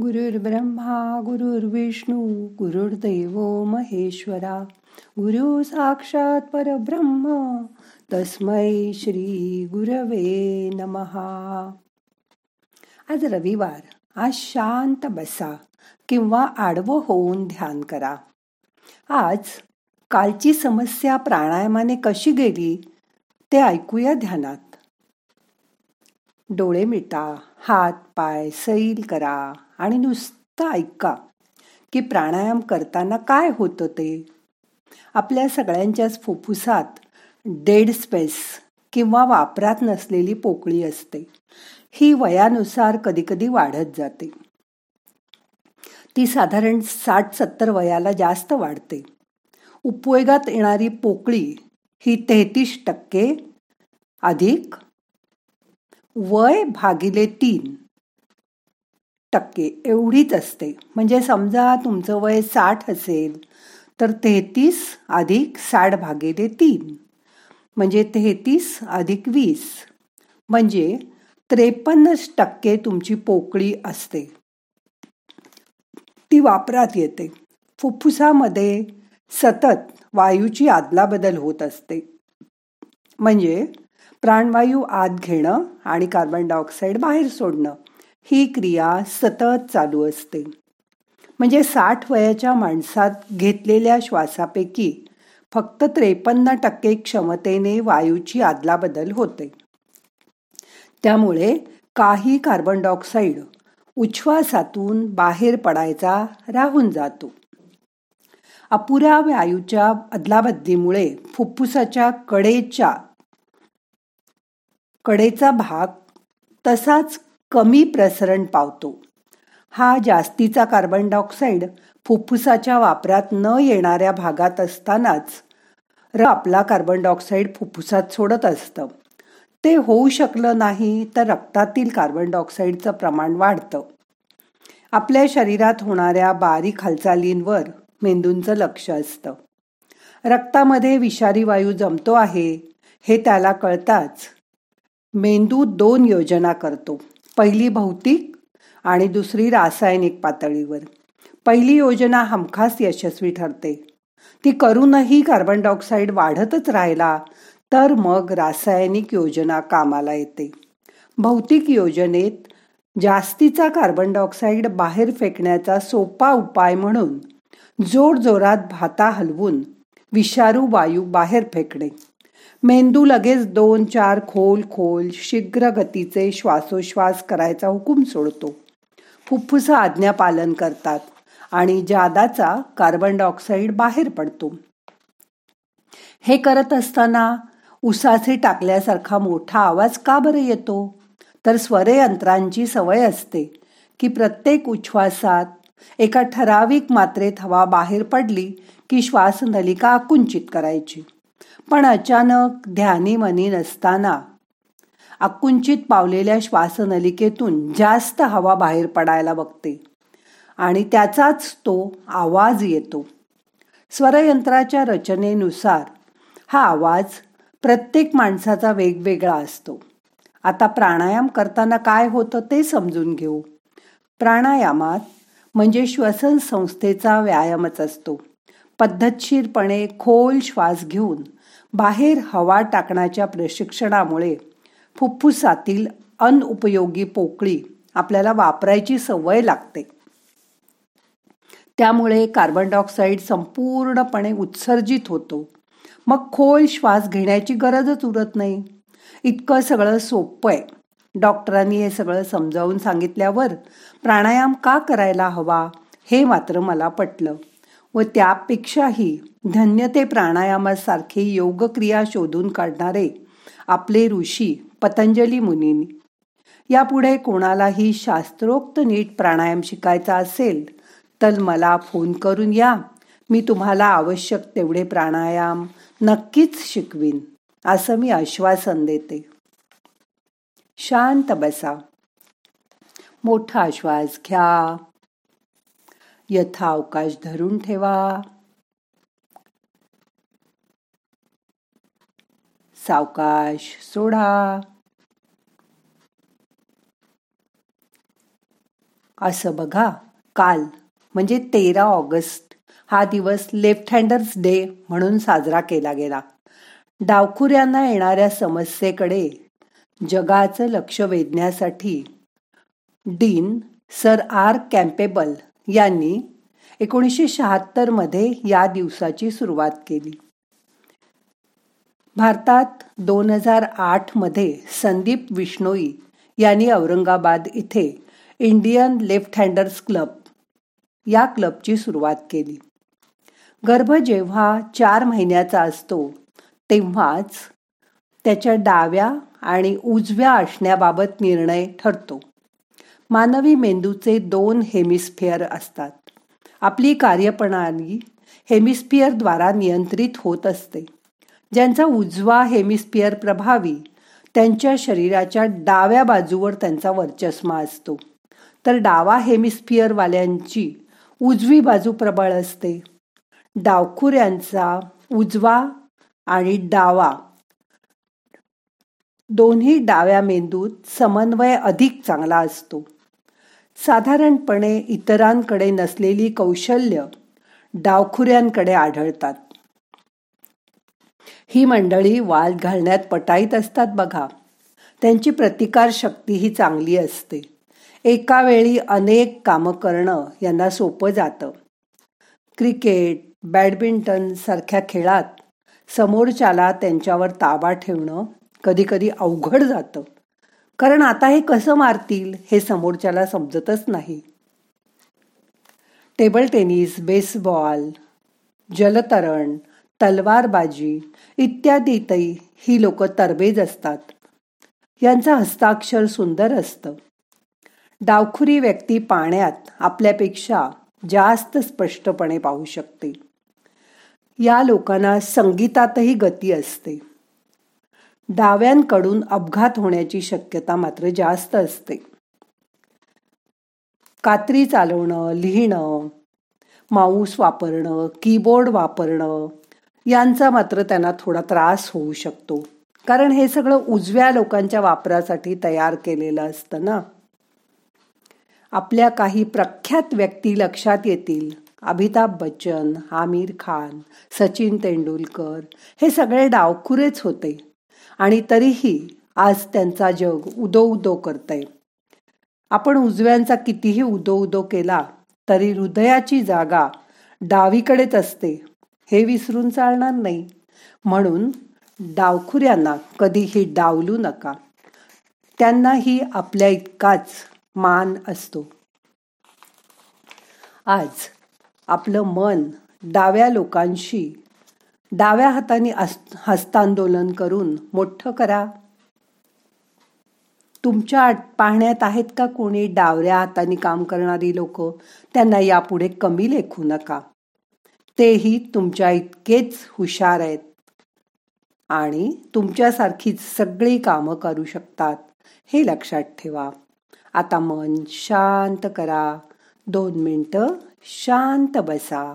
गुरुर्ब्रह्मा गुरुर्विष्णू गुरुर्दैव महेश्वरा. गुरु साक्षात परब्रह्म तस्मै श्री गुरवे नमहा. आज रविवार आज शांत बसा किंवा आडवं होऊन ध्यान करा. आज कालची समस्या प्राणायामाने कशी गेली ते ऐकूया ध्यानात. डोळे मिटा हात पाय सैल करा. आणि नुसतं ऐका की प्राणायाम करताना काय होतं ते? आपल्या सगळ्यांच्याच फुफ्फुसात डेड स्पेस किंवा वापरात नसलेली पोकळी असते. ही वयानुसार कधीकधी वाढत जाते. ती साधारण साठ सत्तर वयाला जास्त वाढते. उपयोगात येणारी पोकळी ही तेहतीस टक्के अधिक वय भागिले तीन टक्के एवढीच असते. म्हणजे समजा तुमचं वय साठ असेल तर तेहतीस अधिक साठ भागिले तीन. म्हणजे तेहतीस अधिक वीस. म्हणजे त्रेपन्नच टक्के तुमची पोकळी असते. ती वापरात येते. फुफ्फुसामध्ये सतत वायूची आदलाबदल होत असते. म्हणजे प्राणवायू आत घेणं आणि कार्बन डायऑक्साईड बाहेर सोडणं. ही क्रिया सतत चालू असते. म्हणजे साठ वयाच्या माणसात घेतलेल्या श्वासापैकी फक्त त्रेपन्न टक्के क्षमतेने वायूची आदलाबदल होते. त्यामुळे काही कार्बन डायऑक्साईड उच्छ्वासातून बाहेर पडायचा राहून जातो. अपुऱ्या वायूच्या अदलाबद्दीमुळे फुफ्फुसाच्या कडेच्या कडेचा भाग तसाच कमी प्रसरण पावतो. हा जास्तीचा कार्बन डायऑक्साईड फुफ्फुसाच्या वापरात न येणाऱ्या भागात असतानाच र आपला कार्बन डायऑक्साईड फुफ्फुसात सोडत असतं. ते होऊ शकलं नाही तर रक्तातील कार्बन डायऑक्साईडचं प्रमाण वाढतं. आपल्या शरीरात होणाऱ्या बारीक हालचालींवर मेंदूंचं लक्ष असतं. रक्तामध्ये विषारी वायू जमतो आहे हे त्याला कळताच मेंदू दोन योजना करतो. पहिली भौतिक आणि दुसरी रासायनिक पातळीवर. पहिली योजना हमखास यशस्वी ठरते. ती करूनही कार्बन डायऑक्साईड वाढतच राहिला तर मग रासायनिक योजना कामाला येते. भौतिक योजनेत जास्तीचा कार्बन डायऑक्साईड बाहेर फेकण्याचा सोपा उपाय म्हणून जोरजोरात भाता हलवून विषारू वायू बाहेर फेकणे. मेंदू लगेच दोन चार खोल खोल शीघ्र गतीचे श्वासोश्वास करायचा हुकूम सोडतो. फुफ्फुस आज्ञा पालन करतात आणि जादाचा कार्बन डायऑक्साईड बाहेर पडतो. हे करत असताना उसाचे टाकल्यासारखा मोठा आवाज का बरं येतो? तर स्वरयंत्रांची सवय असते की प्रत्येक उच्छ्वासात एका ठराविक मात्रेत हवा बाहेर पडली की श्वासनलिका आकुंचित करायची. पण अचानक ध्यानी मनी नसताना आकुंचित पावलेल्या श्वासनलिकेतून जास्त हवा बाहेर पडायला बघते आणि त्याचाच तो आवाज येतो. स्वरयंत्राच्या रचनेनुसार हा आवाज प्रत्येक माणसाचा वेगवेगळा असतो. आता प्राणायाम करताना काय होतं ते समजून घेऊ. प्राणायामात म्हणजे श्वसन संस्थेचा व्यायामच असतो. पद्धतशीरपणे खोल श्वास घेऊन बाहेर हवा टाकण्याच्या प्रशिक्षणामुळे फुफ्फुसातील अनउपयोगी पोकळी आपल्याला वापरायची सवय लागते. त्यामुळे कार्बन डायऑक्साईड संपूर्णपणे उत्सर्जित होतो. मग खोल श्वास घेण्याची गरजच उरत नाही. इतकं सगळं सोपं आहे. डॉक्टरांनी हे सगळं समजावून सांगितल्यावर प्राणायाम का करायला हवा हे मात्र मला पटलं. व त्यापेक्षाही धन्य ते प्राणायामासारखे योगक्रिया शोधून काढणारे आपले ऋषी पतंजली मुनींनी. यापुढे कोणालाही शास्त्रोक्त नीट प्राणायाम शिकायचा असेल तर मला फोन करून या. मी तुम्हाला आवश्यक तेवढे प्राणायाम नक्कीच शिकवीन असं मी आश्वासन देते. शांत बसा. मोठा श्वास घ्या. यथा अवकाश धरून ठेवा. सावकाश सोडा. असं बघा काल म्हणजे तेरा ऑगस्ट हा दिवस लेफ्ट हँडर्स डे म्हणून साजरा केला गेला. डावखुऱ्यांना येणाऱ्या समस्येकडे जगाचं लक्ष वेधण्यासाठी डीन सर आर कॅम्पेबल यांनी एकोणीसशे शहात्तरमध्ये या दिवसाची सुरुवात केली. भारतात दोन हजार आठमध्ये संदीप विष्णोई यांनी औरंगाबाद इथे इंडियन लेफ्ट हँडर्स क्लब या क्लबची सुरुवात केली. गर्भ जेव्हा चार महिन्याचा असतो तेव्हाच त्याच्या डाव्या आणि उजव्या असण्याबाबत निर्णय ठरतो. मानवी मेंदूचे दोन हेमिस्फिअर असतात. आपली कार्यप्रणाली हेमिस्फिअरद्वारा नियंत्रित होत असते. ज्यांचा उजवा हेमिस्फिअर प्रभावी त्यांच्या शरीराच्या डाव्या बाजूवर त्यांचा वर्चस्मा असतो. तर डावा हेमिस्फिअरवाल्यांची उजवी बाजू प्रबळ असते. डावखुऱ्यांचा उजवा आणि डावा दोन्ही डाव्या मेंदूत समन्वय अधिक चांगला असतो. साधारणपणे इतरांकडे नसलेली कौशल्य डावखुऱ्यांकडे आढळतात. ही मंडळी वाद घालण्यात पटाईत असतात बघा. त्यांची प्रतिकार शक्ती ही चांगली असते. एका वेळी अनेक कामं करणं यांना सोपं जातं. क्रिकेट बॅडमिंटन सारख्या खेळात समोरच्याला त्यांच्यावर ताबा ठेवणं कधीकधी अवघड जातं. कारण आता हे कसं मारतील हे समोरच्याला समजतच नाही. टेबल टेनिस बेसबॉल जलतरण तलवारबाजी इत्यादीतही ही लोक तरबेज असतात. यांचं हस्ताक्षर सुंदर असतं. डावखुरी व्यक्ती पाण्यात आपल्यापेक्षा जास्त स्पष्टपणे पाहू शकते. या लोकांना संगीतातही गती असते. डाव्यांकडून अपघात होण्याची शक्यता मात्र जास्त असते. कात्री चालवणं लिहिणं माऊस वापरणं कीबोर्ड वापरणं यांचा मात्र त्यांना थोडा त्रास होऊ शकतो. कारण हे सगळं उजव्या लोकांच्या वापरासाठी तयार केलेलं असतं ना. आपल्या काही प्रख्यात व्यक्ती लक्षात येतील. अमिताभ बच्चन आमिर खान सचिन तेंडुलकर हे सगळे डावखुरेच होते. आणि तरीही आज त्यांचा जग उदो उदो करतय. आपण उजव्यांचा कितीही उदो उदो केला तरी हृदयाची जागा डावीकडेच असते हे विसरून चालणार नाही. म्हणून डावखुऱ्यांना कधीही डावलू नका. त्यांनाही आपल्या इतकाच मान असतो. आज आपलं मन डाव्या लोकांशी डाव्या हाताने हस्तांदोलन करून मोठं करा. तुमच्या पाहण्यात आहेत का कोणी डावऱ्या हाताने काम करणारी लोक? त्यांना यापुढे कमी लेखू नका. तेही तुमच्या इतकेच हुशार आहेत. आणि तुमच्यासारखीच सगळी कामं करू शकतात. हे लक्षात ठेवा. आता मन शांत करा. दोन मिनटं शांत बसा.